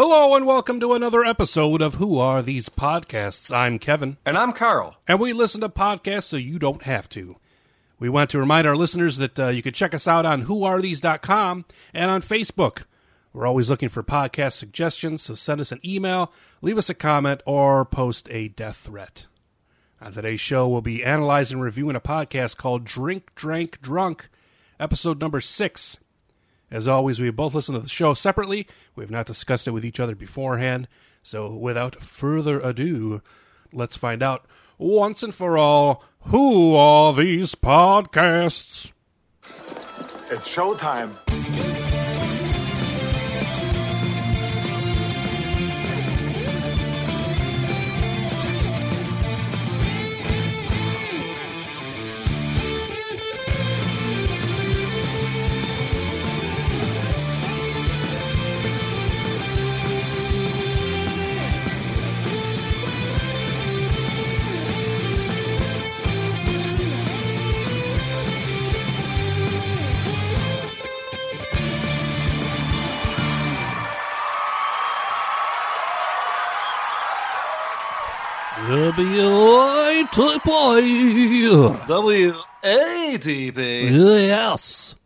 Hello and welcome to another episode of Who Are These Podcasts? I'm Kevin. And I'm Carl. And we listen to podcasts so you don't have to. We want to remind our listeners that uh, you can check us out on whoarethese.com and on Facebook. We're always looking for podcast suggestions, so send us an email, leave us a comment, or post a death threat. On today's show, we'll be analyzing and reviewing a podcast called Drink, Drank, Drunk, episode number six. As always, we both listened to the show separately. We have not discussed it with each other beforehand. So, without further ado, let's find out once and for all who are these podcasts? It's showtime. W-I-T-P. W-A-T-P. Yes.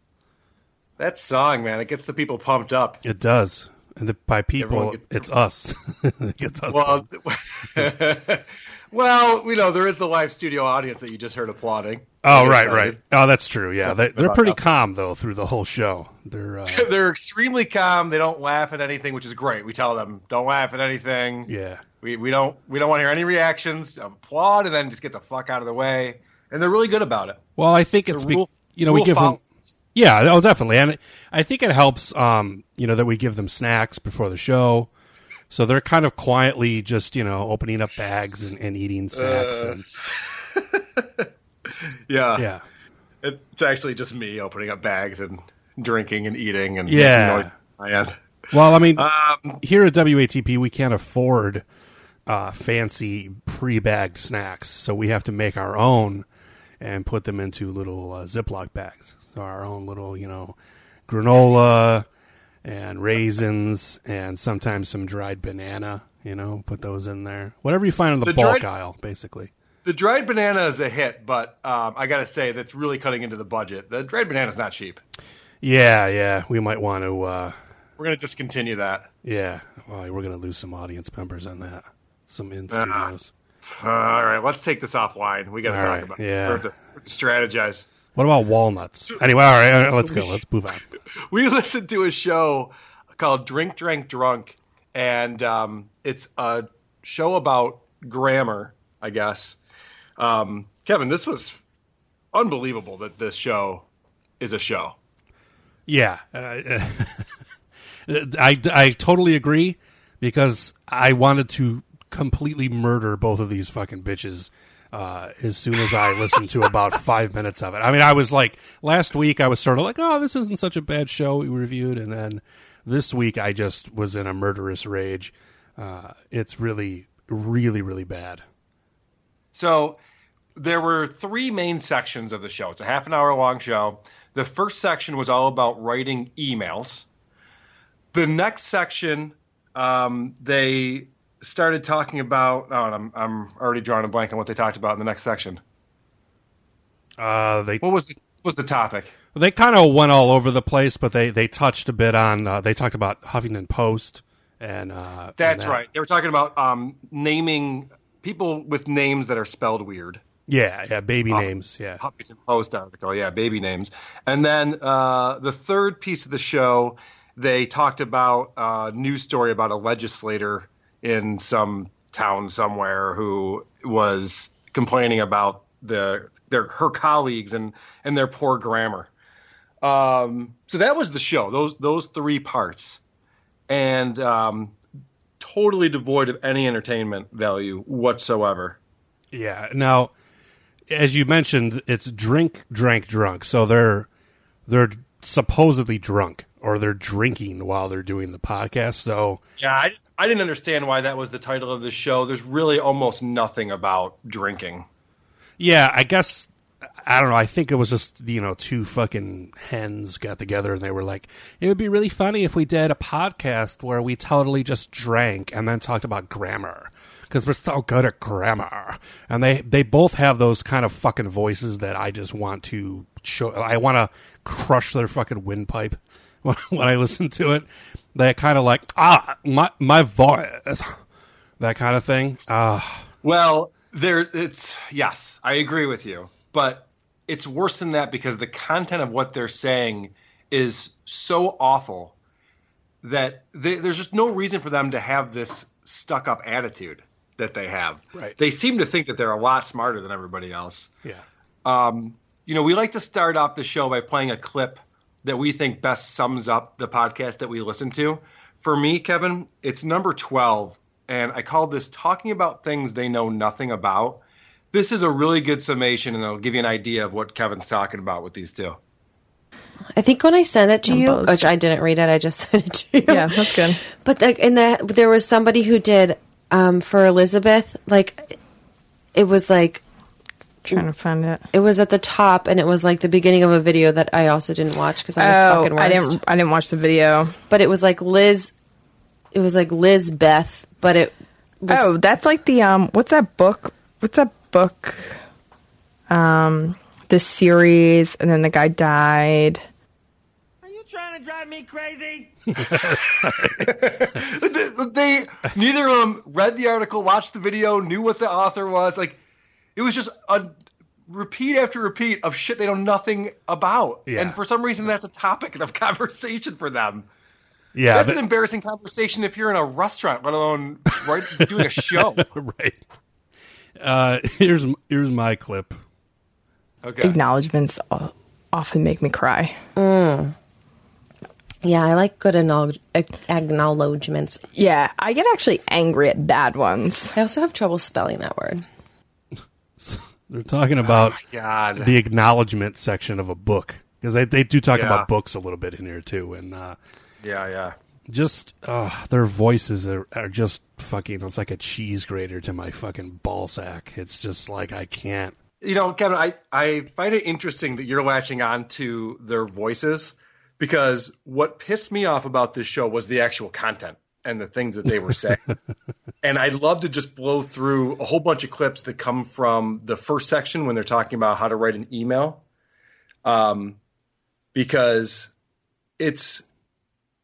That song, man, it gets the people pumped up. It does. And the, by people, gets- it's us. it gets us. Well, well, you know, there is the live studio audience that you just heard applauding. oh, right, excited. right. Oh, that's true. Yeah, they, they're pretty nothing. calm, though, through the whole show. They're, uh, They're extremely calm. They don't laugh at anything, which is great. We tell them, don't laugh at anything. yeah. We, we don't we don't want to hear any reactions. Applaud and then just get the fuck out of the way. And they're really good about it. Well, I think it's, The be, you know, we rule give them, follows. yeah, oh, definitely. And I think it helps, um, you know, that we give them snacks before the show. So they're kind of quietly just, you know, opening up bags and, and eating snacks. Uh, and, Yeah. yeah. It's actually just me opening up bags and drinking and eating and Yeah. making noise on my end. Well, I mean, Um, here at WATP, we can't afford uh, fancy pre-bagged snacks, so we have to make our own and put them into little uh, Ziploc bags. So our own little, you know, granola and raisins, and sometimes some dried banana. You know, put those in there. Whatever you find on the, The bulk dried- aisle, basically. the dried banana is a hit, but um, I got to say that's really cutting into the budget. The dried banana is not cheap. Yeah, yeah. We might want to. Uh, We're going to discontinue that. yeah, well, we're gonna lose some audience members on that. Some in Ah. studios. Uh, all right, let's take this offline. We got to talk right, about yeah. it. We have to, we have to strategize. What about walnuts? Anyway, all right, all right, let's go. Let's move on. we listened to a show called Drink, Drank, Drunk, and um, it's a show about grammar, I guess. Um, Kevin, this was unbelievable that this show is a show. Yeah, uh, I I totally agree because I wanted to completely murder both of these fucking bitches. Uh, as soon as I listened to about five minutes of it, I mean, I was like, last week I was sort of like, oh, this isn't such a bad show we reviewed, and then this week I just was in a murderous rage. Uh, it's really, really, really bad. So there were three main sections of the show. It's a half an hour long show. The first section was all about writing emails. The next section, um, they started talking about. Oh, and I'm I'm already drawing a blank on what they talked about in the next section. Uh, they What was the what was the topic? They kind of went all over the place, but they, they touched a bit on. Uh, they talked about Huffington Post and. Uh, That's and that. right. They were talking about um, naming people with names that are spelled weird. Yeah, yeah, baby names. Yeah, Huffington Post article. Yeah, baby names. And then uh, the third piece of the show, they talked about a news story about a legislator in some town somewhere who was complaining about the their her colleagues and and their poor grammar. Um, so that was the show. Those those three parts, and um, totally devoid of any entertainment value whatsoever. Yeah. Now, as you mentioned, it's drink, drank, drunk. So they're they're supposedly drunk or they're drinking while they're doing the podcast. So Yeah, I, I didn't understand why that was the title of the show. There's really almost nothing about drinking. yeah, I guess I don't know. I think it was just you know two fucking hens got together and they were like, it would be really funny if we did a podcast where we totally just drank and then talked about grammar because we're so good at grammar. And they they both have those kind of fucking voices that I just want to show. I want to crush their fucking windpipe when, when I listen to it. They kind of like ah my my voice, that kind of thing. Ah. Well, there it's yes, I agree with you, but it's worse than that because the content of what they're saying is so awful that they, there's just no reason for them to have this stuck up attitude that they have. Right. They seem to think that they're a lot smarter than everybody else. yeah. Um, you know, we like to start off the show by playing a clip that we think best sums up the podcast that we listen to. For me, Kevin, it's number 12, and I called this Talking About Things They Know Nothing About. This is a really good summation, and it'll give you an idea of what Kevin's talking about with these two. I think when I sent it to I'm you, buzzed. which I didn't read it, I just sent it to you. Yeah, that's good. But the, in the there was somebody who did um, for Elizabeth, like it was like Trying to find it. it was at the top, and it was like the beginning of a video that I also didn't watch because I'm the Oh, fucking worst. I didn't. I didn't watch the video. But it was like Liz. It was like Liz Beth, but it. Was, Oh, that's like the um. What's that book? What's that book? Um, the series, and then the guy died. Are you trying to drive me crazy? they, they neither of them read the article, watched the video, knew what the author was. Like it was just a repeat after repeat of shit they know nothing about. Yeah. And for some reason, that's a topic of conversation for them. Yeah. That's but- an embarrassing conversation if you're in a restaurant, let alone right, doing a show. right. Uh, here's here's my clip. Okay. Acknowledgements often make me cry. yeah, I like good acknowledge- acknowledgements. Yeah, I get actually angry at bad ones. I also have trouble spelling that word. They're talking about God. the acknowledgement section of a book because they they do talk Yeah. about books a little bit in here too, and uh, Yeah, yeah. just uh, their voices are, are just fucking. It's like a cheese grater to my fucking ball sack. It's just like I can't. You know, Kevin, I, I find it interesting that you're latching on to their voices because what pissed me off about this show was the actual content and the things that they were saying. and I'd love to just blow through a whole bunch of clips that come from the first section when they're talking about how to write an email. Um, because it's,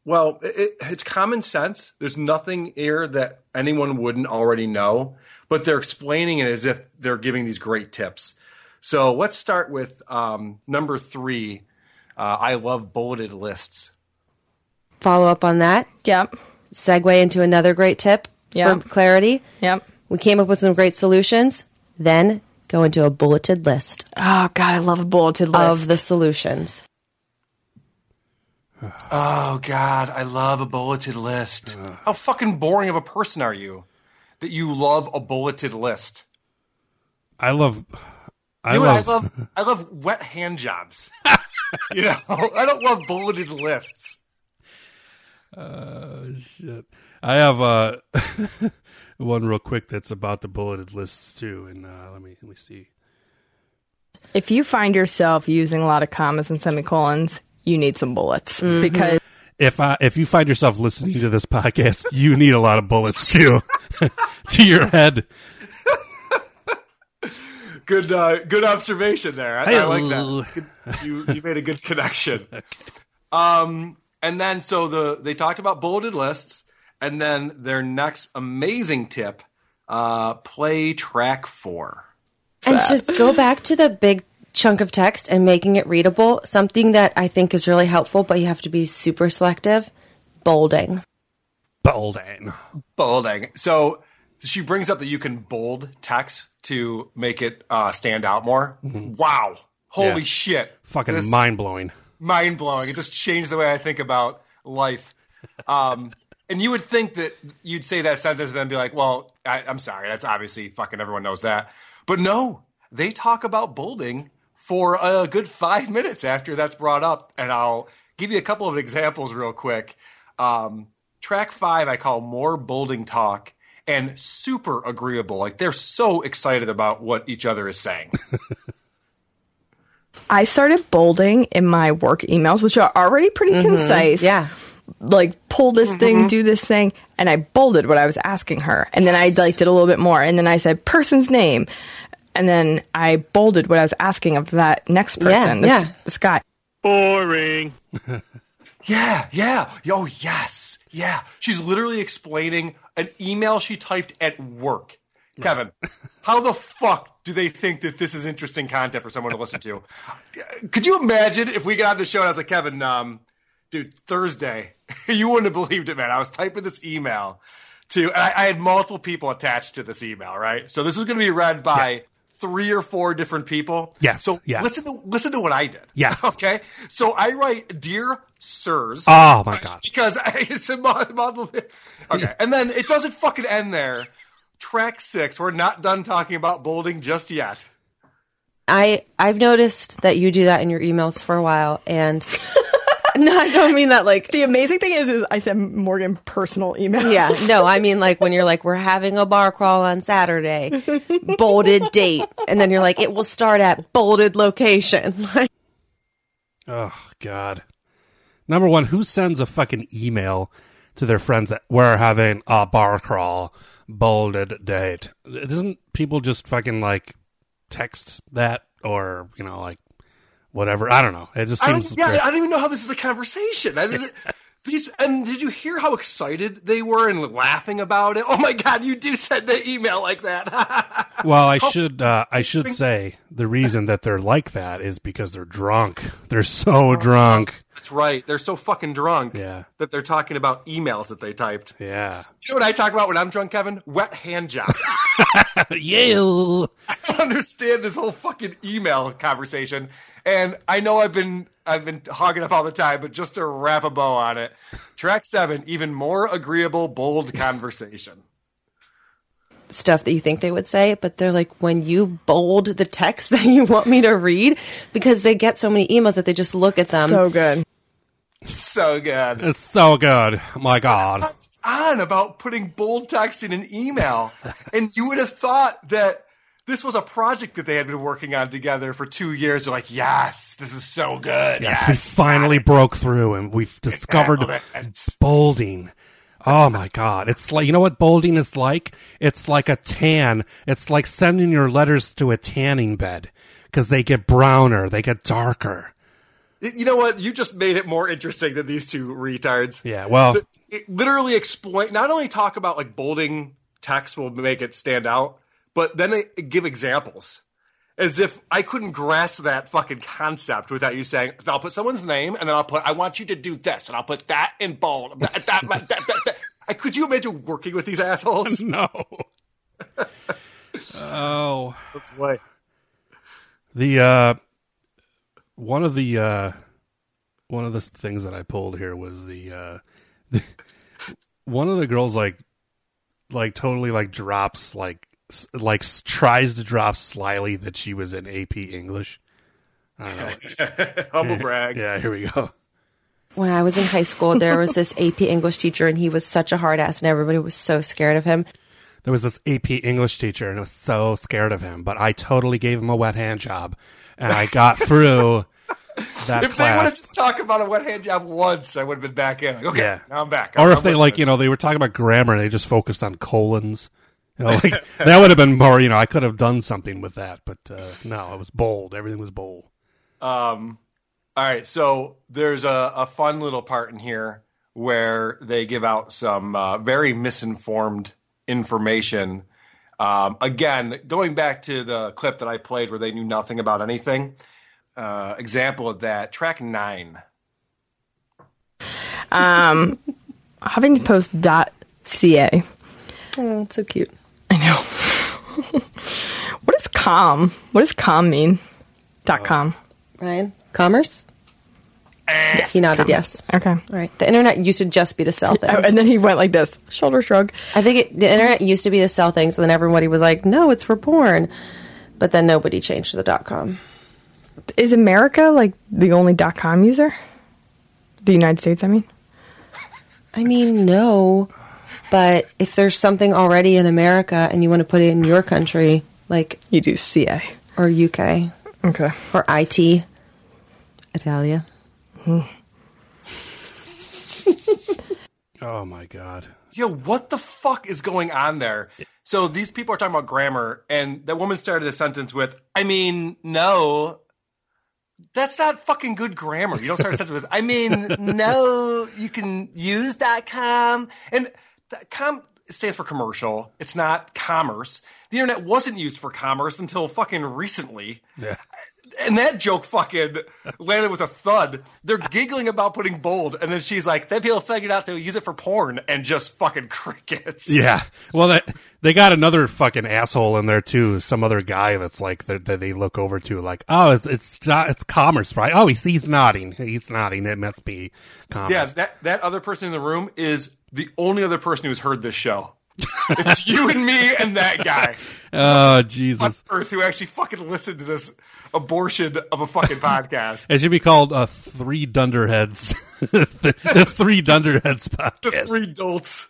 well, it, it's common sense. There's nothing here that anyone wouldn't already know, but they're explaining it as if they're giving these great tips. So let's start with um, number three. Uh, I love bulleted lists. Follow up on that. Yep. Segue into another great tip Yeah. for clarity. Yep. We came up with some great solutions. Then go into a bulleted list Oh God, I love a bulleted list. of the solutions. Oh God, I love a bulleted list. How fucking boring of a person are you that you love a bulleted list? I love. I You know love. I love I love wet hand jobs. you know, I don't love bulleted lists. Shit. I have uh, one real quick that's about the bulleted lists too, and uh, let me let me see. if you find yourself using a lot of commas and semicolons, you need some bullets because If I, if you find yourself listening to this podcast, you need a lot of bullets too to your head. Good uh, good observation there. I, I like that. You you made a good connection. Um and then so the they talked about bulleted lists and then their next amazing tip uh play track 4. And just go back to the big chunk of text and making it readable, something that I think is really helpful, but you have to be super selective bolding. Bolding. bolding. So she brings up that you can bold text to make it uh, stand out more. Wow. Holy Yeah. shit. Fucking This- mind blowing. Mind blowing. It just changed the way I think about life. Um, And you would think that you'd say that sentence and then be like, well, I, I'm sorry, that's obviously fucking everyone knows that. But no, they talk about bolding for a good five minutes after that's brought up. And I'll give you a couple of examples real quick. Um, track five, I call more bolding talk and super agreeable. Like they're so excited about what each other is saying. I started bolding in my work emails, which are already pretty mm-hmm. concise. Yeah. Like pull this thing, mm-hmm. do this thing, and I bolded what I was asking her, and then I like did a little bit more, and then I said person's name, and then I bolded what I was asking of that next Yeah, person. this, yeah. this guy. Boring. Yeah, yeah. Oh, yes. Yeah. She's literally explaining an email she typed at work. Kevin, how the fuck do they think that this is interesting content for someone to listen to? Could you imagine if we got on the show and I was like, Kevin, um, dude, Thursday, you wouldn't have believed it, man. I was typing this email to, and I, I had multiple people attached to this email, right? So this was going to be read by three or four different people. Yeah. So yeah. listen to listen to what I did. Yeah. Okay. So I write, dear sirs Oh my god. because I said mod- model. Okay, and then it doesn't fucking end there. Track six. We're not done talking about bolding just yet. I I've noticed that you do that in your emails for a while, and no, I don't mean that like. The amazing thing is, is I send Morgan personal email. Yeah, no, I mean like when you're like, we're having a bar crawl on Saturday, bolded date, and then you're like, it will start at bolded location. Like, Oh god. Number one, who sends a fucking email to their friends that we're having a bar crawl, bolded date? Doesn't people just fucking like text that or you know like whatever? I don't know. It just I seems. don't, yeah, great. I don't even know how this is a conversation. I These and did you hear how excited they were and laughing about it? Oh my god, you do send the email like that. Well, I should uh, I should say the reason that they're like that is because they're drunk. They're so drunk. That's right. They're so fucking drunk Yeah. that they're talking about emails that they typed. Yeah. You know what I talk about when I'm drunk, Kevin? Wet hand jobs. Yeah. I don't understand this whole fucking email conversation. And I know I've been I've been hogging up all the time, but just to wrap a bow on it, track seven, even more agreeable, bold conversation. Stuff that you think they would say, but they're like, when you bold the text that you want me to read, because they get so many emails that they just look at them. So good. So good. It's so good. My God. On about putting bold text in an email, and you would have thought that this was a project that they had been working on together for two years. They're like, yes, this is so good. Yes, Yes, we finally broke through and we've discovered Excellent. bolding. Oh my God. It's like, you know what bolding is like? It's like a tan. It's like sending your letters to a tanning bed because they get browner, they get darker. You know what? You just made it more interesting than these two retards. Yeah, well, it literally explain not only talk about like bolding text will make it stand out, but then they give examples. As if I couldn't grasp that fucking concept without you saying, I'll put someone's name and then I'll put, I want you to do this and I'll put that in bold. That, that, that, that, that, Could you imagine working with these assholes? no. oh. Boy. The uh one of the uh one of the things that I pulled here was the uh one of the girls like like totally like drops like like tries to drop slyly that she was in AP English. I don't know. Humble brag. yeah, here we go. When I was in high school, there was this AP English teacher, and he was such a hard ass, and everybody was so scared of him. There was this AP English teacher and I was so scared of him, but I totally gave him a wet hand job and I got through that If they would have just talked about a wet hand job once, I would have been back in. Like, okay, Yeah. now I'm back. or I'm- if I'm they like it. you know they were talking about grammar and they just focused on colons you know like that would have been more you know i could have done something with that but uh no it was bold everything was bold Um, all right, so there's a, a fun little part in here where they give out some uh, very misinformed information. Um, again, going back to the clip that I played where they knew nothing about anything. Uh, example of that, track nine. Huffington Post dot ca. Oh, it's so cute. I know. what is com? What does com mean? Dot com. Ryan, commerce. Yes, He nodded yes. Okay. All right. The internet used to just be to sell things. Oh, and then he went like this, shoulder shrug. I think it, the internet used to be to sell things, and then everybody was like, "No, it's for porn." But then nobody changed the dot com. Is America like the only dot com user? The United States, I mean. I mean, no. But if there's something already in America and you want to put it in your country, like You do CA. or UK Okay. or IT, Italia. Hmm. Oh my god. Yo, what the fuck is going on there? So these people are talking about grammar, and that woman started the sentence with, I mean, no. That's not fucking good grammar. You don't start a sentence with, I mean, no, you can use .com. And .com stands for commercial. It's not commerce. The internet wasn't used for commerce until fucking recently. Yeah. And that joke fucking landed with a thud. They're giggling about putting bold, and then she's like, "Then people figured out to use it for porn," and just fucking crickets. Yeah. Well, that, they got another fucking asshole in there too. Some other guy that's like that, that they look over to, like, oh, it's it's not, it's commerce, right? Oh, he's he's nodding. He's nodding. It must be commerce. yeah. That that other person in the room is the only other person who's heard this show. it's you and me and that guy Oh, on Jesus. Earth who actually fucking listened to this abortion of a fucking podcast. It should be called uh, Three Dunderheads. the, the Three Dunderheads podcast, the three dolts.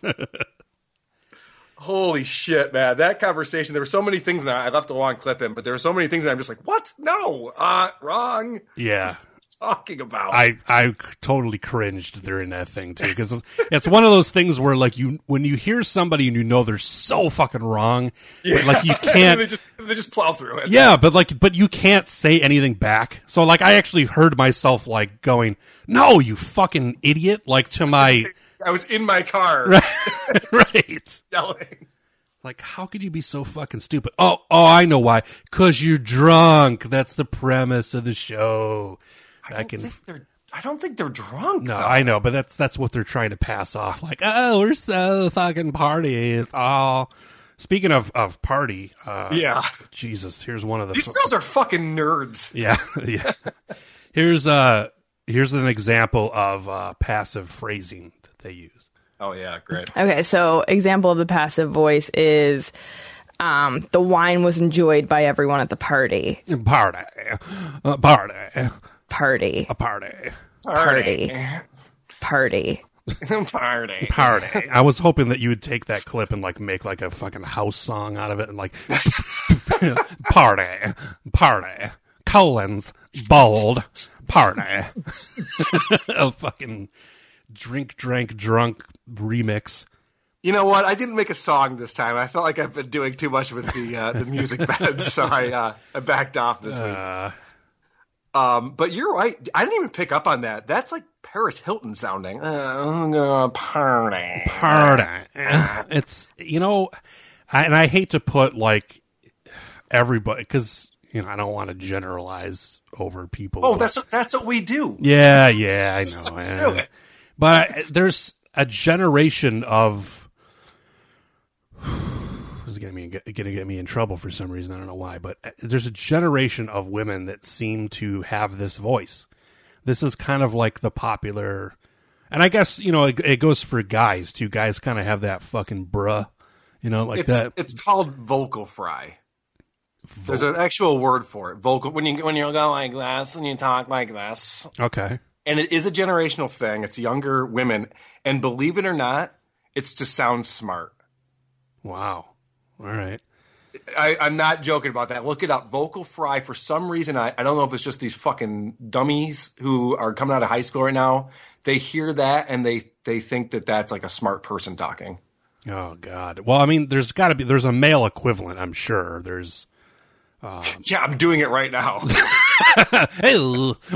Holy shit, man! That conversation. There were so many things that I left a long clip in, but there were so many things that I'm just like, "What? No, uh, wrong." Yeah. Talking about. I I totally cringed during that thing too because it's, it's one of those things where like you when you hear somebody and you know they're so fucking wrong, but like you can't. just they just plow through it. Yeah, but like, but you can't say anything back. So like, I actually heard myself like going, "No, you fucking idiot!" Like to my I was in my car right. yelling. Like, how could you be so fucking stupid? Oh, oh, I know why. Cause you're drunk. That's the premise of the show. I, I don't can. think they're. I don't think they're drunk. No, though. I know, but that's that's what they're trying to pass off. Like, oh, we're so fucking party. It's all. Speaking of of party, uh, Yeah, Jesus, here's one of the. these girls are fucking nerds. Yeah, yeah. Here's uh here's an example of uh, passive phrasing that they use. Oh yeah, great. Okay, so example of the passive voice is um, the wine was enjoyed by everyone at the party. Party, uh, party, Party. a party, Party. Party. Party. party. I was hoping that you would take that clip and like make like a fucking house song out of it and like party, party, colons, bold, party, a fucking drink, drank, drunk remix. You know what? I didn't make a song this time. I felt like I've been doing too much with the uh, the music beds, so I uh, I backed off this week. Um, but you're right. I didn't even pick up on that. That's like Paris Hilton sounding. Uh, party. party. It's you know, I, and I hate to put like everybody because you know I don't want to generalize over people. Oh, but- that's that's what we do. yeah, yeah, I know. yeah. But there's a generation of. This is gonna be gonna get me in trouble for some reason. I don't know why, but uh, there's a generation of women that seem to have this voice. This is kind of like the popular, and I guess you know it, it goes for guys too. Guys kind of have that fucking bruh, you know, like It's that. it's called vocal fry. There's an actual word for it. Vocal when you when you go like this and you talk like this. Okay, And it is a generational thing. It's younger women. And believe it or not, it's to sound smart. wow, all right. I, I'm not joking about that. Look it up. Vocal fry. For some reason, I, I don't know if it's just these fucking dummies who are coming out of high school right now. They hear that and they they think that that's like a smart person talking. Oh God. Well, I mean, there's got to be there's a male equivalent. I'm sure there's. Um, yeah, I'm doing it right now. Hey,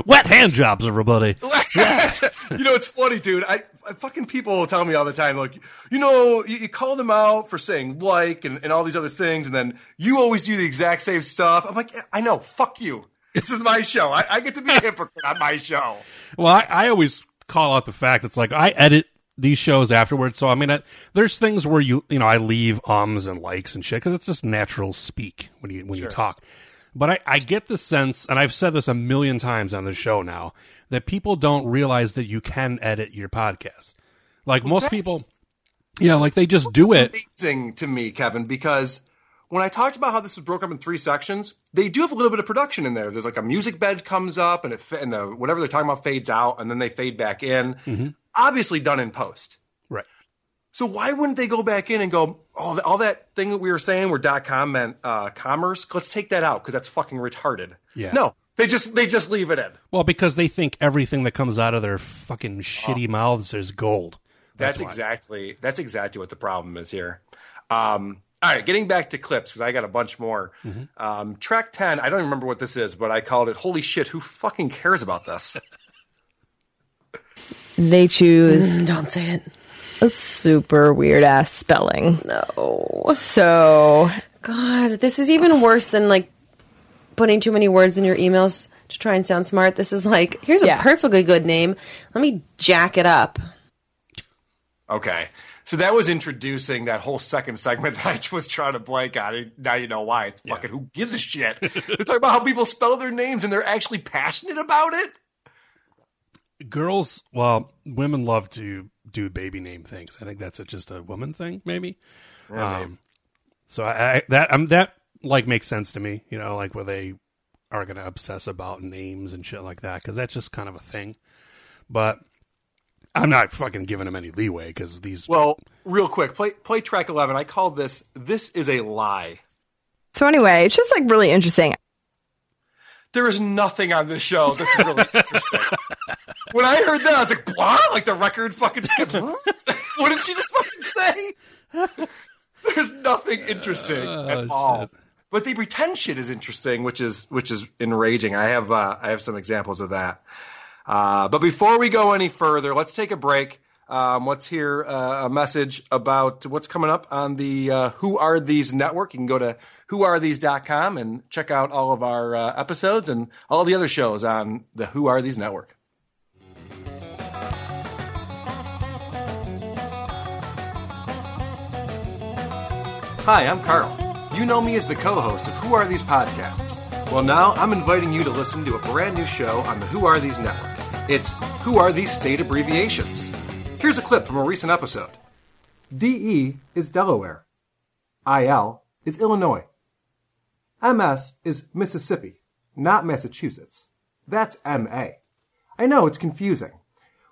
wet hand jobs, everybody. you know, it's funny, dude. I, I fucking people tell me all the time, like, you know, you, you call them out for saying like and, and all these other things, and then you always do the exact same stuff. I'm like, yeah, I know, fuck you. This is my show. I, I get to be a hypocrite on my show. Well, I, I always call out the fact it's like I edit these shows afterwards. So I mean, I, there's things where you you know I leave ums and likes and shit because it's just natural speak when you when you talk. But I, I get the sense, and I've said this a million times on the show now, that people don't realize that you can edit your podcast. Like most people, yeah, like they just do it. amazing to me, Kevin, because when I talked about how this was broken up in three sections, they do have a little bit of production in there. There's like a music bed comes up, and it and the whatever they're talking about fades out, and then they fade back in. Mm-hmm. Obviously done in post. Right. So why wouldn't they go back in and go, oh, all that thing that we were saying where dot .com meant uh, commerce? Let's take that out because that's fucking retarded. Yeah. No, they just they just leave it in. Well, because they think everything that comes out of their fucking shitty mouths is gold. That's, why. exactly that's exactly what the problem is here. Um, all right, getting back to clips because I got a bunch more. Um, track ten, I don't even remember what this is, but I called it "Holy shit, who fucking cares about this?" They choose mm, Don't say it. a super weird ass spelling. No. So God, this is even worse than like putting too many words in your emails to try and sound smart. This is like, here's a Yeah. perfectly good name. Let me jack it up. okay, so that was introducing that whole second segment that I was trying to blank on. Now you know why. Fucking who gives a shit? they're talking about how people spell their names and they're actually passionate about it. Girls, well, women love to do baby name things. I think that's a, just a woman thing, maybe. Um, so I, I that um, that like makes sense to me. You know, like where they are going to obsess about names and shit like that because that's just kind of a thing. But I'm not fucking giving them any leeway because these. Well, real quick, play play track eleven. I called this. This is a lie. so anyway, it's just like really interesting. There is nothing on this show that's really interesting. When I heard that, I was like, "Blah!" Like the record fucking skipped. what did she just fucking say? There's nothing interesting at all. But the pretend shit is interesting, which is which is enraging. I have uh, I have some examples of that. Uh, but before we go any further, let's take a break. Um, let's hear uh, a message about what's coming up on the uh, Who Are These network. You can go to whoarethese.com and check out all of our uh, episodes and all the other shows on the Who Are These network. Hi, I'm Carl. You know me as the co host of Who Are These podcasts. Well, now I'm inviting you to listen to a brand new show on the Who Are These network. It's Who Are These State Abbreviations? Here's a clip from a recent episode DE is Delaware, IL is Illinois, MS is Mississippi, not Massachusetts. That's MA. I know it's confusing.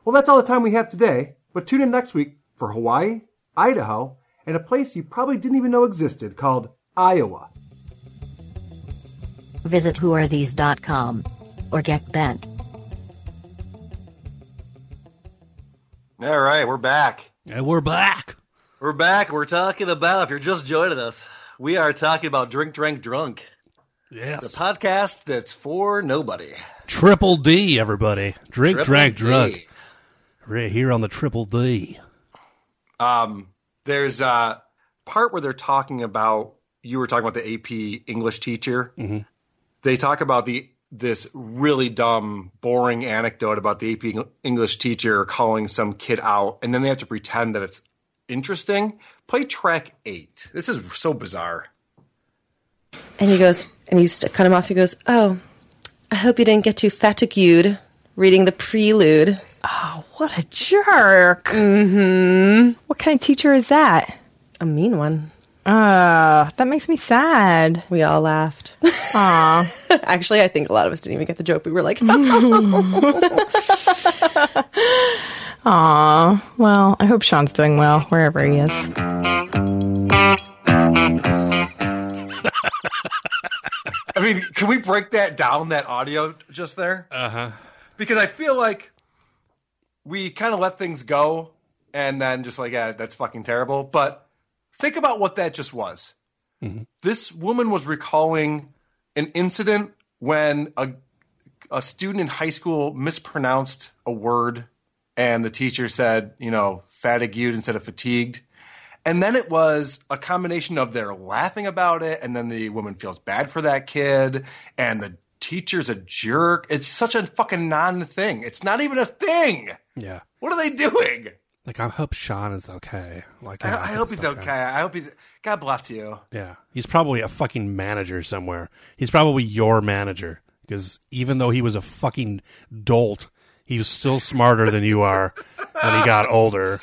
Well, that's all the time we have today, but tune in next week for Hawaii, Idaho, and a place you probably didn't even know existed called Iowa. Visit whoarethese.com or get bent. All right, we're back. And we're back. We're back. We're talking about, if you're just joining us, we are talking about Drink, Drink, Drunk, Yes. the podcast that's for nobody. Triple D, everybody. Drink, Triple drink, D. drunk. Right here on the Triple D. Um, there's a part where they're talking about, you were talking about the AP English teacher. Mm-hmm. They talk about the this really dumb, boring anecdote about the AP English teacher calling some kid out, and then they have to pretend that it's interesting. Play track eight. This is so bizarre. And he goes, and he's to cut him off. He goes, "Oh, I hope you didn't get too fatigued reading the prelude." Oh, what a jerk. Mm-hmm. What kind of teacher is that? A mean one. Uh, that makes me sad. We all laughed. Aw. Actually, I think a lot of us didn't even get the joke. We were like, Aw. Well, I hope Sean's doing well wherever he is. I mean, can we break that down, that audio just there? Uh huh. Because I feel like we kind of let things go and then just like, yeah, that's fucking terrible. But think about what that just was. Mm-hmm. This woman was recalling an incident when a, a student in high school mispronounced a word and the teacher said, you know, fatigued instead of fatigued. And then it was a combination of they're laughing about it, and then the woman feels bad for that kid, and the teacher's a jerk. It's such a fucking non thing. It's not even a thing. Yeah. What are they doing? Like I hope Sean is okay. Like I, I hope he's okay. I hope he's. God bless you. Yeah, he's probably a fucking manager somewhere. He's probably your manager because even though he was a fucking dolt, he was still smarter than you are when he got older.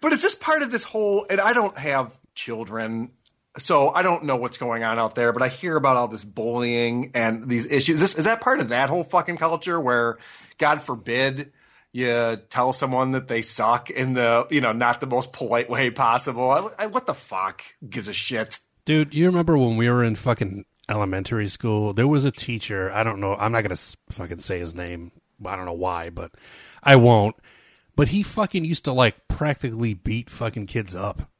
But is this part of this whole? And I don't have children, so I don't know what's going on out there. But I hear about all this bullying and these issues. Is, this, is that part of that whole fucking culture where, God forbid, you tell someone that they suck in the you know not the most polite way possible? I, I, what the fuck gives a shit? Dude, you remember when we were in fucking elementary school? There was a teacher. I don't know. I'm not gonna fucking say his name. I don't know why, but I won't. But he fucking used to like practically beat fucking kids up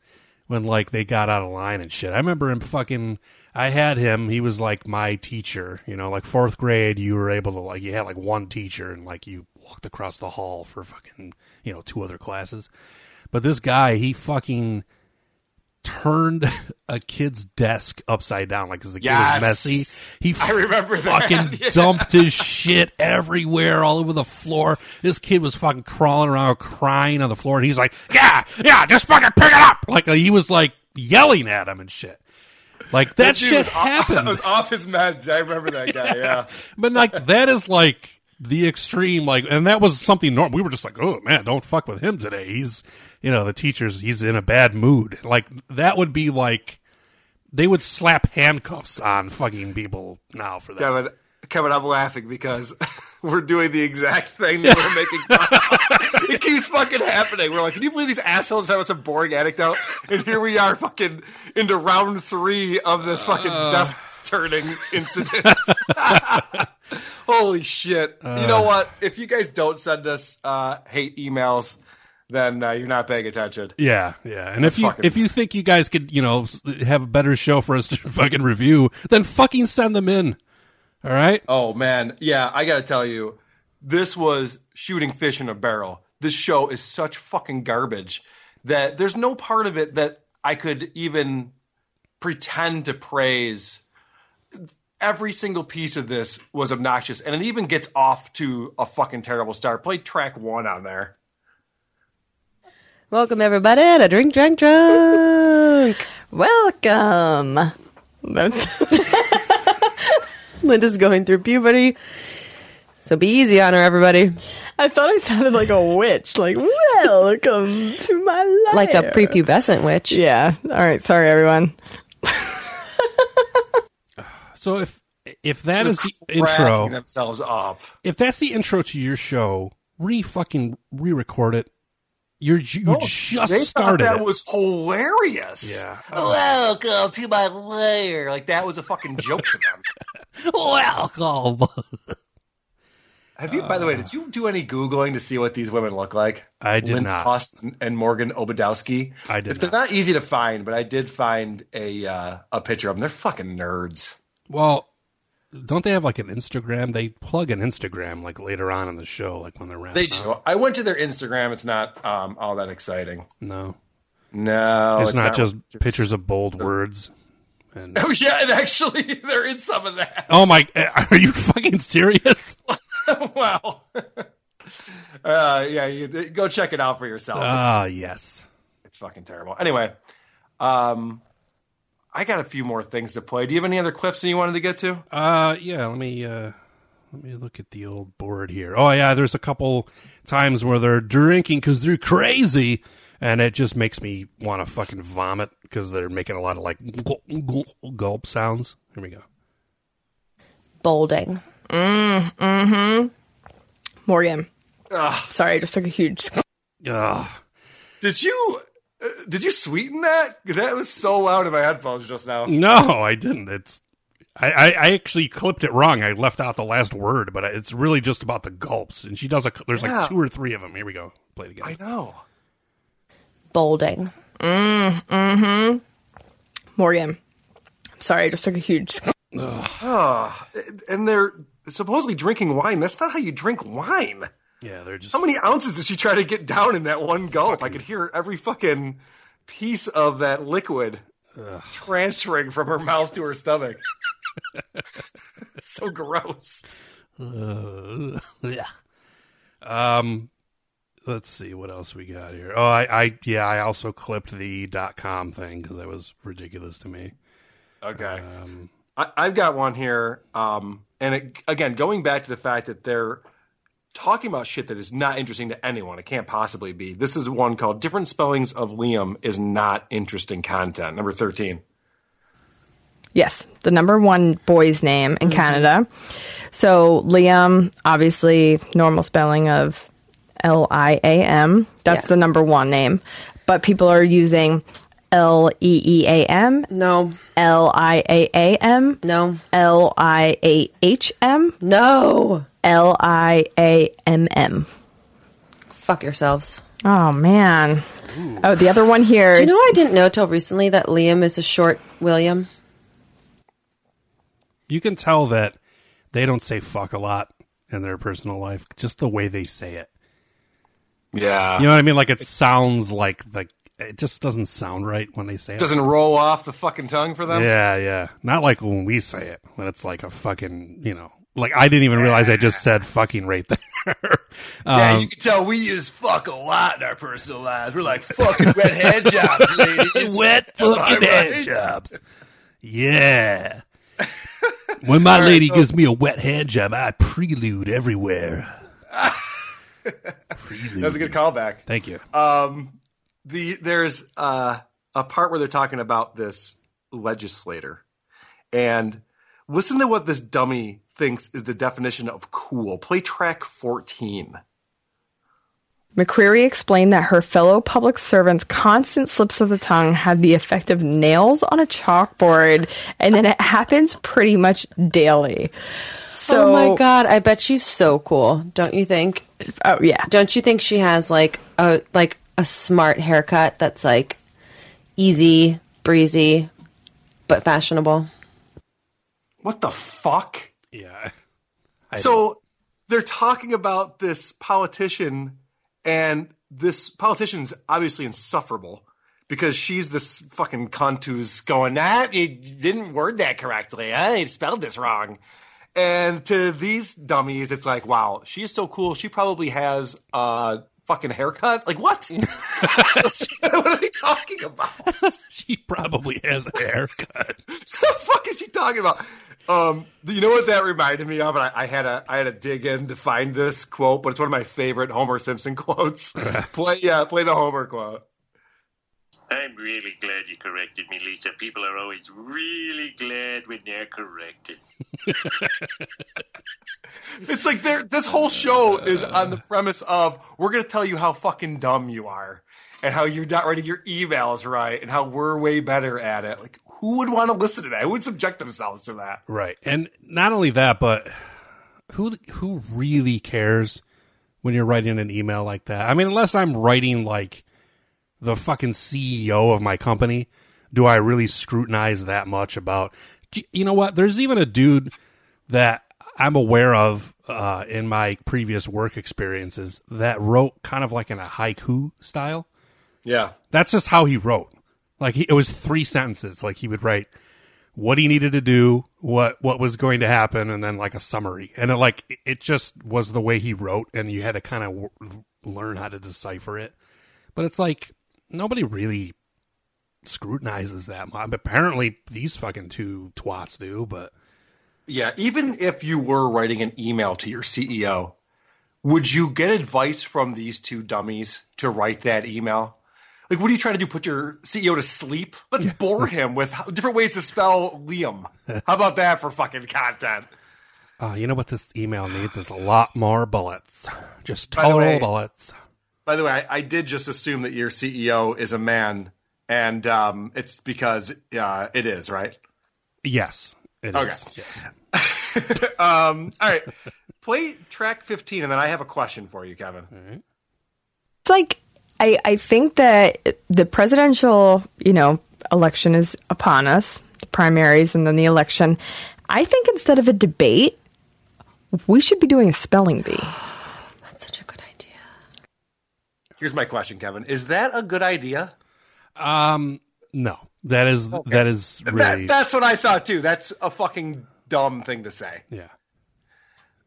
when like they got out of line and shit. I remember him fucking. I had him. He was like my teacher. You know, like fourth grade, you were able to like you had like one teacher and like you walked across the hall for fucking you know two other classes. But this guy, he fucking turned a kid's desk upside down like because the Yes. kid was messy. He I remember fucking Yeah. dumped his shit everywhere, all over the floor. This kid was fucking crawling around, crying on the floor, and he's like, "Yeah, yeah, just fucking pick it up!" Like he was like yelling at him and shit. Like that, shit was off- happened. was off his meds. I remember that guy. Yeah. But like that is like the extreme, like, and that was something normal. We were just like, oh man, don't fuck with him today. He's, you know, the teacher's he's in a bad mood. Like that would be like they would slap handcuffs on fucking people now for that. Kevin, Kevin, I'm laughing because we're doing the exact thing that we're making fun of. It keeps fucking happening. We're like, can you believe these assholes telling us a boring anecdote? And here we are fucking into round three of this fucking uh, desk turning incident. Holy shit. you know what? If you guys don't send us uh, hate emails, then uh, you're not paying attention. Yeah, yeah. And if you fucking- if you think you guys could, you know, have a better show for us to fucking review, then fucking send them in. All right? Oh man, yeah, I gotta tell you, this was shooting fish in a barrel. This show is such fucking garbage that there's no part of it that I could even pretend to praise. Every single piece of this was obnoxious, and it even gets off to a fucking terrible start. Play track one on there. Welcome everybody to Drink Drunk Drunk. Welcome. Linda's going through puberty. So be easy on her, everybody. I thought I sounded like a witch. Like, welcome to my life. Like a prepubescent witch. Yeah. All right. Sorry, everyone. So if if that is the intro, themselves up. if that's the intro to your show, re fucking re record it. You're you They just thought started that it. was hilarious. Yeah. Welcome to my lair. Like that was a fucking joke to them. Welcome. Have you, by the way, did you do any googling to see what these women look like? I did Lynn not. Huss and Morgan Obadowski. I did They're not. not easy to find, but I did find a uh, a picture of them. They're fucking nerds. Well, don't they have like an Instagram? They plug an Instagram like later on in the show, like when they're wrapping They do. up. I went to their Instagram. It's not um, all that exciting. No, No, it's, not, just pictures of bold words. And Oh yeah, and actually, there is some of that. oh my, are you fucking serious? wow. uh, yeah, you, go check it out for yourself. It's- Ah, yes. It's fucking terrible. Anyway, um, I got a few more things to play. Do you have any other clips that you wanted to get to? Uh, yeah. Let me uh, let me look at the old board here. Oh yeah, there's a couple times where they're drinking because they're crazy, and it just makes me want to fucking vomit because they're making a lot of like gulp, gulp, gulp sounds. Here we go. Bolding. Mm, mm-hmm. Morgan. Sorry, I just took a huge. Ugh. Did you did you sweeten that? That was so loud in my headphones just now. No, I didn't. It's I, I, I actually clipped it wrong. I left out the last word, but it's really just about the gulps. And she does a. There's Yeah. like two or three of them. Here we go. Play it again. I know. Bolding. Mm, mm-hmm. Morgan. I'm sorry, I just took a huge. And they're supposedly drinking wine. That's not how you drink wine. Yeah, they're just. How many ounces did she try to get down in that one gulp? I could hear every fucking piece of that liquid transferring from her mouth to her stomach. so gross. Uh, yeah. Um, let's see what else we got here. Oh, I, I yeah, I also clipped the dot com thing because that was ridiculous to me. Okay. Um, I, I've got one here. Um, and it, again, going back to the fact that they're talking about shit that is not interesting to anyone. It can't possibly be. This is one called Different Spellings of Liam is Not Interesting Content. Number 13. Yes, the number one boy's name in mm-hmm. Canada. So Liam, obviously, normal spelling of L I A M. That's Yeah. the number one name. But people are using L E E A M, No, L I A A M, no, L I A H M, no. L I A M M. Fuck yourselves. Oh man. Oh, the other one here. Do you know I didn't know till recently that Liam is a short William? you can tell that they don't say fuck a lot in their personal life, just the way they say it. Yeah. You know what I mean? Like it sounds like like it just doesn't sound right when they say it. Doesn't roll off the fucking tongue for them? Yeah, yeah. Not like when we say it, when it's like a fucking, you know, like I didn't even realize I just said fucking right there. Yeah, um, you can tell we use fuck a lot in our personal lives. We're like fucking wet head jobs, ladies. wet fucking head right? jobs. Yeah. When my right, lady so- gives me a wet hand job, I prelude everywhere. prelude. That was a good callback. Thank you. the there's uh, a part where they're talking about this legislator, and listen to what this dummy thinks is the definition of cool. Play track fourteen. McCreary explained that her fellow public servants' constant slips of the tongue had the effect of nails on a chalkboard, and then it happens pretty much daily. So, oh my god, I bet she's so cool. Don't you think? Oh yeah, Don't you think she has like a like a smart haircut that's like easy, breezy, but fashionable? What the fuck? Yeah. so they're talking about this politician, and this politician's obviously insufferable because she's this fucking cunt who's going, ah, you didn't word that correctly. I spelled this wrong. And to these dummies, it's like, wow, she's so cool. She probably has a fucking haircut. Like, what? what are they talking about? She probably has a haircut. What the fuck is she talking about? Um, you know what that reminded me of? And I, I had a I had to dig in to find this quote, but it's one of my favorite Homer Simpson quotes. play yeah, play the Homer quote. I'm really glad you corrected me, Lisa. People are always really glad when they're corrected. It's like they're this whole show is on the premise of we're gonna tell you how fucking dumb you are and how you're not writing your emails right and how we're way better at it. Like who would want to listen to that? Who would subject themselves to that? Right. And not only that, but who who really cares when you're writing an email like that? I mean, unless I'm writing like the fucking CEO of my company, do I really scrutinize that much about you know what? There's even a dude that I'm aware of uh, in my previous work experiences that wrote kind of like in a haiku style. Yeah. That's just how he wrote. Like he, it was three sentences. Like he would write what he needed to do, what what was going to happen, and then like a summary. And it, like it- just was the way he wrote, and you had to kind of w- learn how to decipher it. But it's like nobody really scrutinizes that much. Apparently, these fucking two twats do. But Yeah, even if you were writing an email to your CEO, would you get advice from these two dummies to write that email? Like, what are you trying to do? Put your CEO to sleep? Let's bore him with different ways to spell Liam. How about that for fucking content? uh, you know what this email needs is a lot more bullets. Just By total way- bullets. By the way, I, I did just assume that your CEO is a man, and um, it's because uh, it is, right? Yes, it is. Okay. Yes. Um, all right. Play track 15, and then I have a question for you, Kevin. it's like I I think that the presidential you know election is upon us, the primaries and then the election. I think instead of a debate, we should be doing a spelling bee. That's such a good idea. Here's my question, Kevin. Is that a good idea? Um, no, that is that is really That, that's what I thought too. That's a fucking dumb thing to say. yeah.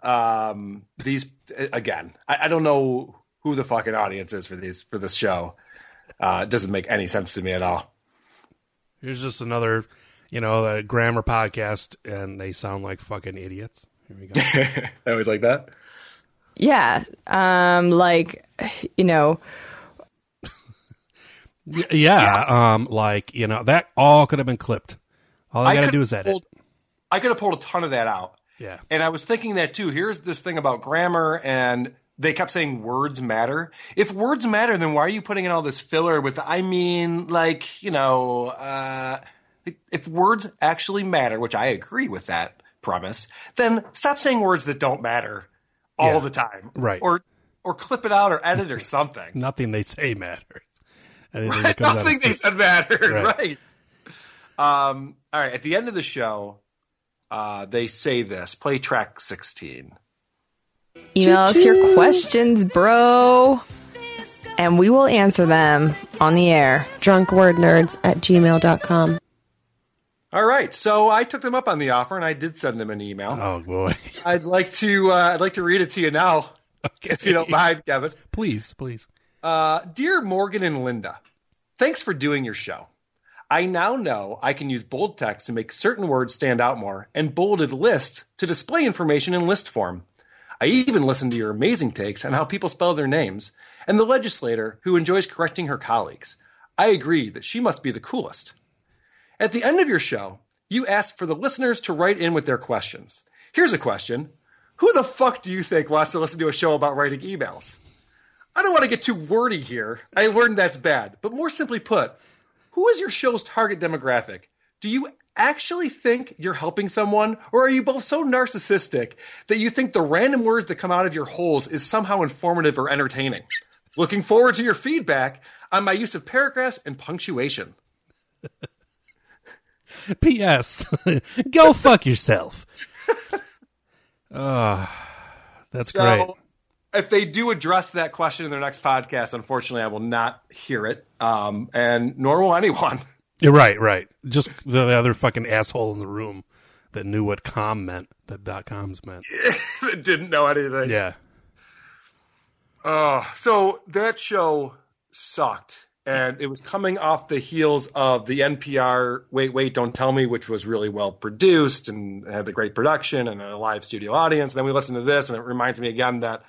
Um, these again, I, I don't know who the fucking audience is for these for this show. Uh, it doesn't make any sense to me at all. Here's just another, you know, a grammar podcast, and they sound like fucking idiots. Here we go. I always like that. Yeah. Um, like, you know, yeah, um, like you know that all could have been clipped. All I got to could do is edit. pulled- I could have pulled a ton of that out. Yeah. And I was thinking that too. Here's this thing about grammar, and they kept saying words matter. If words matter, then why are you putting in all this filler with, I mean, like, you know, uh, if words actually matter, which I agree with that premise, then stop saying words that don't matter all Yeah. the time. Right. Or, or clip it out or edit or something. Nothing they say matters. Anything that comes out of- Nothing they said mattered, Right. right? Um, all right. At the end of the show, uh, they say this: play track sixteen. Email us your questions, bro. And we will answer them on the air. Drunkwordnerds at gmail.com. All right. So I took them up on the offer, and I did send them an email. Oh boy. I'd like to. Uh, I'd like to read it to you now, if you don't mind, Kevin. Please, please. Uh, dear Morgan and Linda, thanks for doing your show. I now know I can use bold text to make certain words stand out more, and bolded list to display information in list form. I even listened to your amazing takes on how people spell their names, and the legislator who enjoys correcting her colleagues. I agree that she must be the coolest. At the end of your show, you asked for the listeners to write in with their questions. Here's a question Who the fuck do you think wants to listen to a show about writing emails? I don't want to get too wordy here. I learned that's bad. But more simply put, who is your show's target demographic? Do you actually think you're helping someone? Or are you both so narcissistic that you think the random words that come out of your holes is somehow informative or entertaining? Looking forward to your feedback on my use of paragraphs and punctuation. P.S. Go fuck yourself. Oh, that's So, great. if they do address that question in their next podcast, unfortunately, I will not hear it, um, and nor will anyone. You're right, right. Just the other fucking asshole in the room that knew what com meant, that dot coms meant. Didn't know anything. Yeah. Oh, so that show sucked. And it was coming off the heels of the NPR Wait, Wait, Don't Tell Me, which was really well produced and had the great production and a live studio audience. And then we listened to this, and it reminds me again that,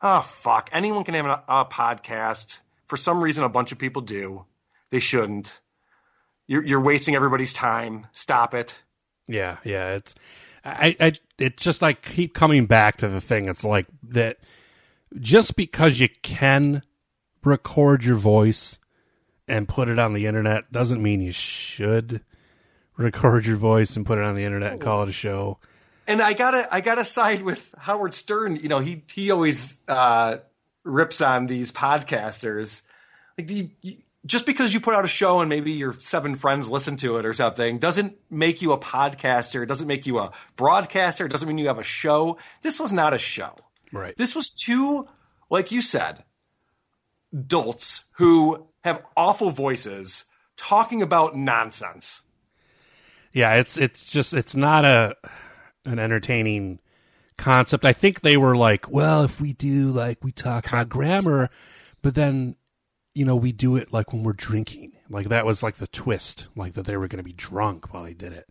oh, fuck, anyone can have a, a podcast. For some reason, a bunch of people do. They shouldn't. You're, you're wasting everybody's time. Stop it. Yeah, yeah. It's I, I it's just like keep coming back to the thing. It's like that just because you can record your voice and put it on the internet doesn't mean you should record your voice and put it on the internet and call it a show. and I gotta I gotta side with Howard Stern. You know, he he always uh, rips on these podcasters. Like, do you, you- just because you put out a show and maybe your seven friends listen to it or something doesn't make you a podcaster. It doesn't make you a broadcaster. It doesn't mean you have a show. This was not a show. Right. This was two, like you said, dolts who have awful voices talking about nonsense. Yeah, it's it's just it's not a an entertaining concept. I think they were like, well, if we do like we talk about grammar, but then you know we do it like when we're drinking. Like that was like the twist, like that they were going to be drunk while they did it,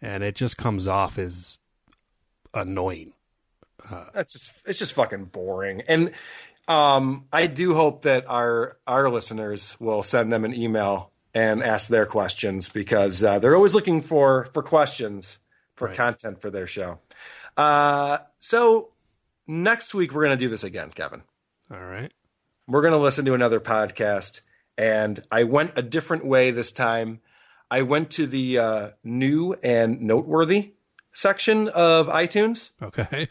and it just comes off as annoying. That's just it's just fucking boring. And um, I do hope that our our listeners will send them an email and ask their questions because uh, they're always looking for for questions for Right. content for their show. Uh, so next week we're gonna do this again, Kevin. All right. We're gonna listen to another podcast, and I went a different way this time. I went to the uh, new and noteworthy section of iTunes. Okay.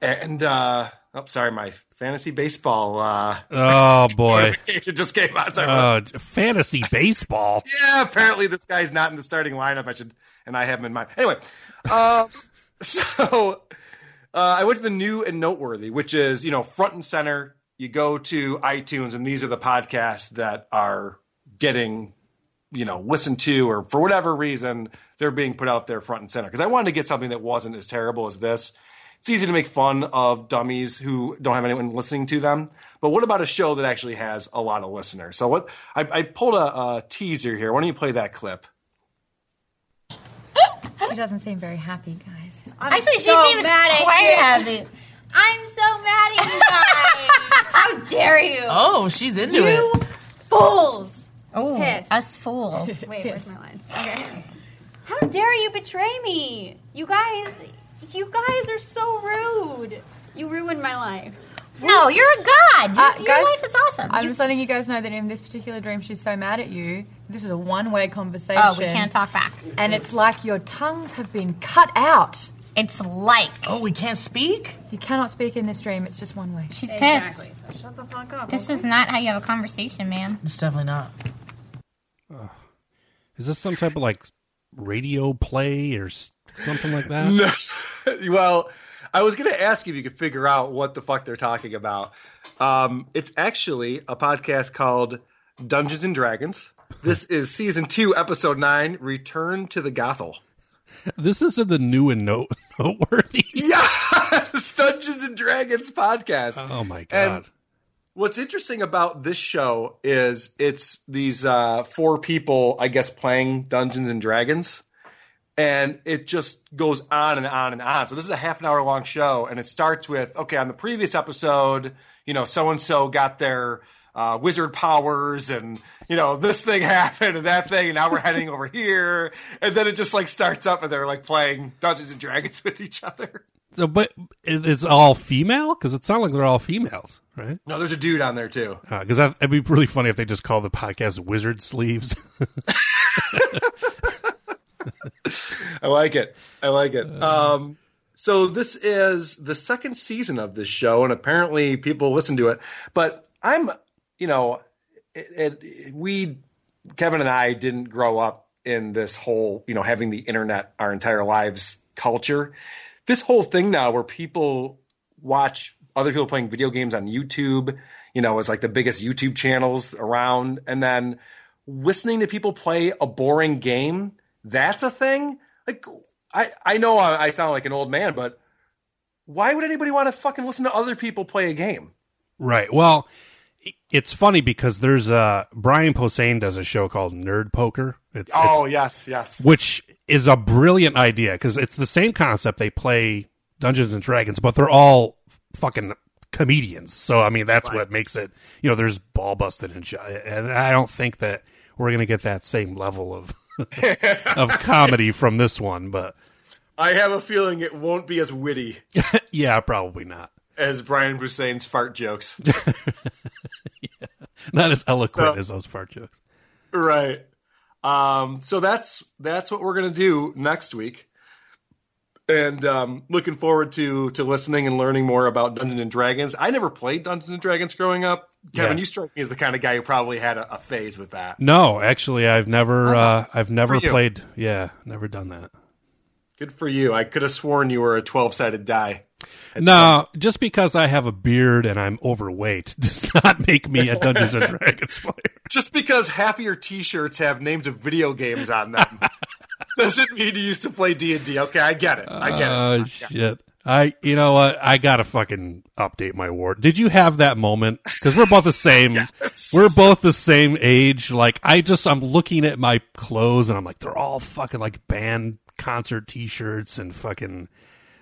And uh oh, sorry, my fantasy baseball uh Oh boy. notification just came out. Sorry Uh, fantasy baseball. yeah, apparently this guy's not in the starting lineup. I should, and I have him in mind. Anyway, uh, so uh, I went to the new and noteworthy, which is you know front and center. You go to iTunes, and these are the podcasts that are getting you know listened to, or for whatever reason they're being put out there front and center. Because I wanted to get something that wasn't as terrible as this. it's easy to make fun of dummies who don't have anyone listening to them. But what about a show that actually has a lot of listeners? So what I, I pulled a, a teaser here. Why don't you play that clip? She doesn't seem very happy, guys. Actually, so she seems mad at quite you. happy. I'm so mad at you guys. How dare you? Oh, she's into you it. fools. Oh, Piss. us fools. Wait, where's my lines? Okay. How dare you betray me? You guys, you guys are so rude. You ruined my life. No, you're a god. Your, Uh, your guys, life is awesome. I'm You- just letting you guys know that in this particular dream, she's so mad at you. This is a one-way conversation. Oh, we can't talk back. And it's like your tongues have been cut out. It's like. Oh, we can't speak? You cannot speak in this dream. It's just one way. She's Exactly. pissed. So shut the fuck up. This is not how you have a conversation, man. It's definitely not. Is this some type of like radio play or something like that? No. well, I was going to ask you if you could figure out what the fuck they're talking about. Um, it's actually a podcast called Dungeons and Dragons. This is season two, episode nine, Return to the Gothel. This is in the new and note- noteworthy. Yes, Dungeons and Dragons podcast. Oh my god! And what's interesting about this show is it's these uh, four people, I guess, playing Dungeons and Dragons, and it just goes on and on and on. So this is a half an hour long show, and it starts with okay, on the previous episode, you know, so and so got their uh, wizard powers, and you know, this thing happened and that thing, and now we're heading over here, and then it just like starts up, and they're like playing Dungeons and Dragons with each other. So, but it's all female because it sounds like they're all females, right? No, there's a dude on there too. Because that it'd be really funny if they just call the podcast "Wizard Sleeves." I like it. I like it. Um, so this is the second season of this show, and apparently people listen to it. But I'm, you know, it, it, we, Kevin and I, didn't grow up in this whole, you know, having the internet our entire lives culture. This whole thing now, where people watch other people playing video games on YouTube, you know, is like the biggest YouTube channels around, and then listening to people play a boring game that's a thing like i i know I, I sound like an old man but why would anybody want to fucking listen to other people play a game right. Well, it's funny because there's uh Brian Posehn does a show called Nerd Poker. It's, oh it's- yes yes which is a brilliant idea because it's the same concept. They play Dungeons and Dragons, but they're all fucking comedians. So I mean, that's what makes it. You know, there's ball busted and. And I don't think that we're gonna get that same level of of comedy from this one. But i have a feeling it won't be as witty yeah, probably not. as brian Posehn's fart jokes Not as eloquent So- as those fart jokes. right um so that's that's what we're gonna do next week and um looking forward to to listening and learning more about dungeons and dragons i never played dungeons and dragons growing up kevin Yeah. you strike me as the kind of guy who probably had a, a phase with that No, actually, I've never, uh, I've never played. Yeah, never done that. Good for you. I could have sworn you were a 12 sided die. No, just because I have a beard and I'm overweight does not make me a Dungeons and Dragons player. Just because half of your t shirts have names of video games on them doesn't mean you used to play D&D. Okay, I get it. I get Oh it. Ah, shit! I, you know what? I gotta fucking update my ward. Did you have that moment? Because we're both the same. We're both the same age. Like I just, I'm looking at my clothes and I'm like, they're all fucking like band concert T-shirts and fucking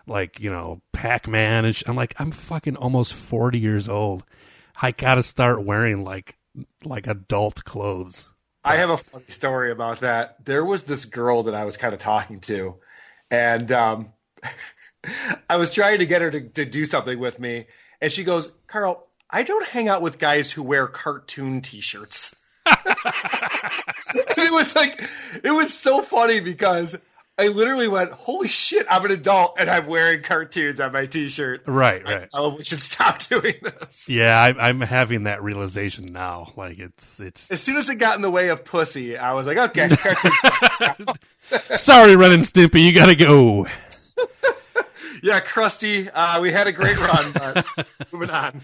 like you know Pac-Man and I'm like, I'm fucking almost forty years old. I gotta start wearing like like adult clothes. I have a funny story about that. There was this girl that I was kind of talking to, and um, I was trying to get her to, to do something with me, and she goes, "Carl, I don't hang out with guys who wear cartoon T-shirts." it was like, it was so funny because I literally went, "Holy shit, I'm an adult and I'm wearing cartoons on my T-shirt." Right, right. I, we should stop doing this. Yeah, I, I'm having that realization now. Like it's it's As soon as it got in the way of pussy, I was like, "Okay." Sorry, Ren and Stimpy, you gotta go. yeah, Krusty, uh, we had a great run, but moving on.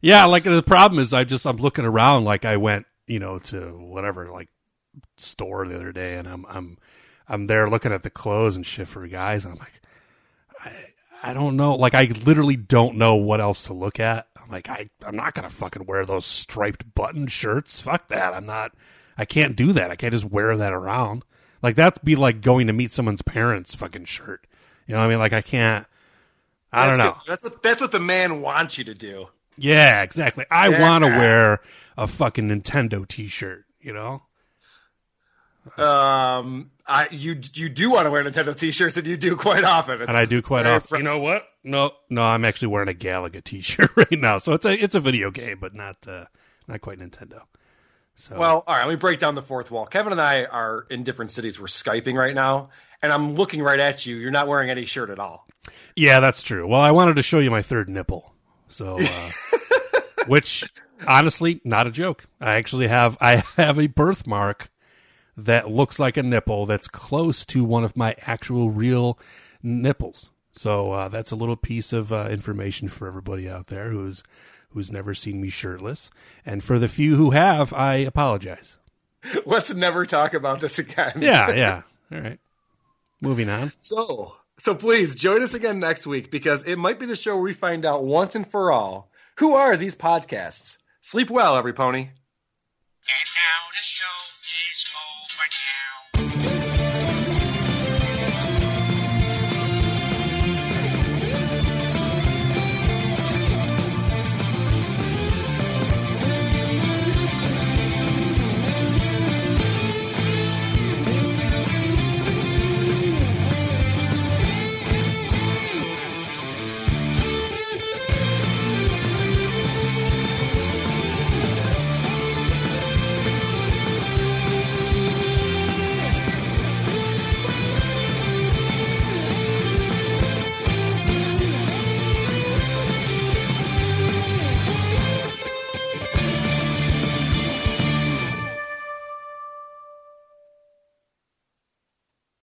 Yeah, like the problem is I just I'm looking around like I went, you know, to whatever like store the other day and I'm I'm I'm there looking at the clothes and shit for guys and I'm like I I don't know. Like, I literally don't know what else to look at. I'm like, I, I'm not gonna fucking wear those striped button shirts. Fuck that. I'm not. I can't do that. I can't just wear that around. Like that'd be like going to meet someone's parents' fucking shirt. You know what I mean? Like I can't. I That's don't know. good. That's what that's what the man wants you to do. Yeah, exactly. I Yeah. want to wear a fucking Nintendo T-shirt. You know? Um, I you you do want to wear Nintendo T-shirts, and you do quite often. It's, and I do quite very often. You know what? No, no, I'm actually wearing a Galaga T-shirt right now. So it's a it's a video game, but not uh, not quite Nintendo. So Well, all right. Let me break down the fourth wall. Kevin and I are in different cities. We're skyping right now, and I'm looking right at you. You're not wearing any shirt at all. yeah, that's true. Well, I wanted to show you my third nipple. So, uh, which honestly, not a joke. I actually have I have a birthmark that looks like a nipple that's close to one of my actual real nipples. So uh, that's a little piece of uh, information for everybody out there who's who's never seen me shirtless, and for the few who have, I apologize. Let's never talk about this again. Yeah, yeah. All right. Moving on. So, so please join us again next week because it might be the show where we find out once and for all who are these podcasts. Sleep well, every pony. And now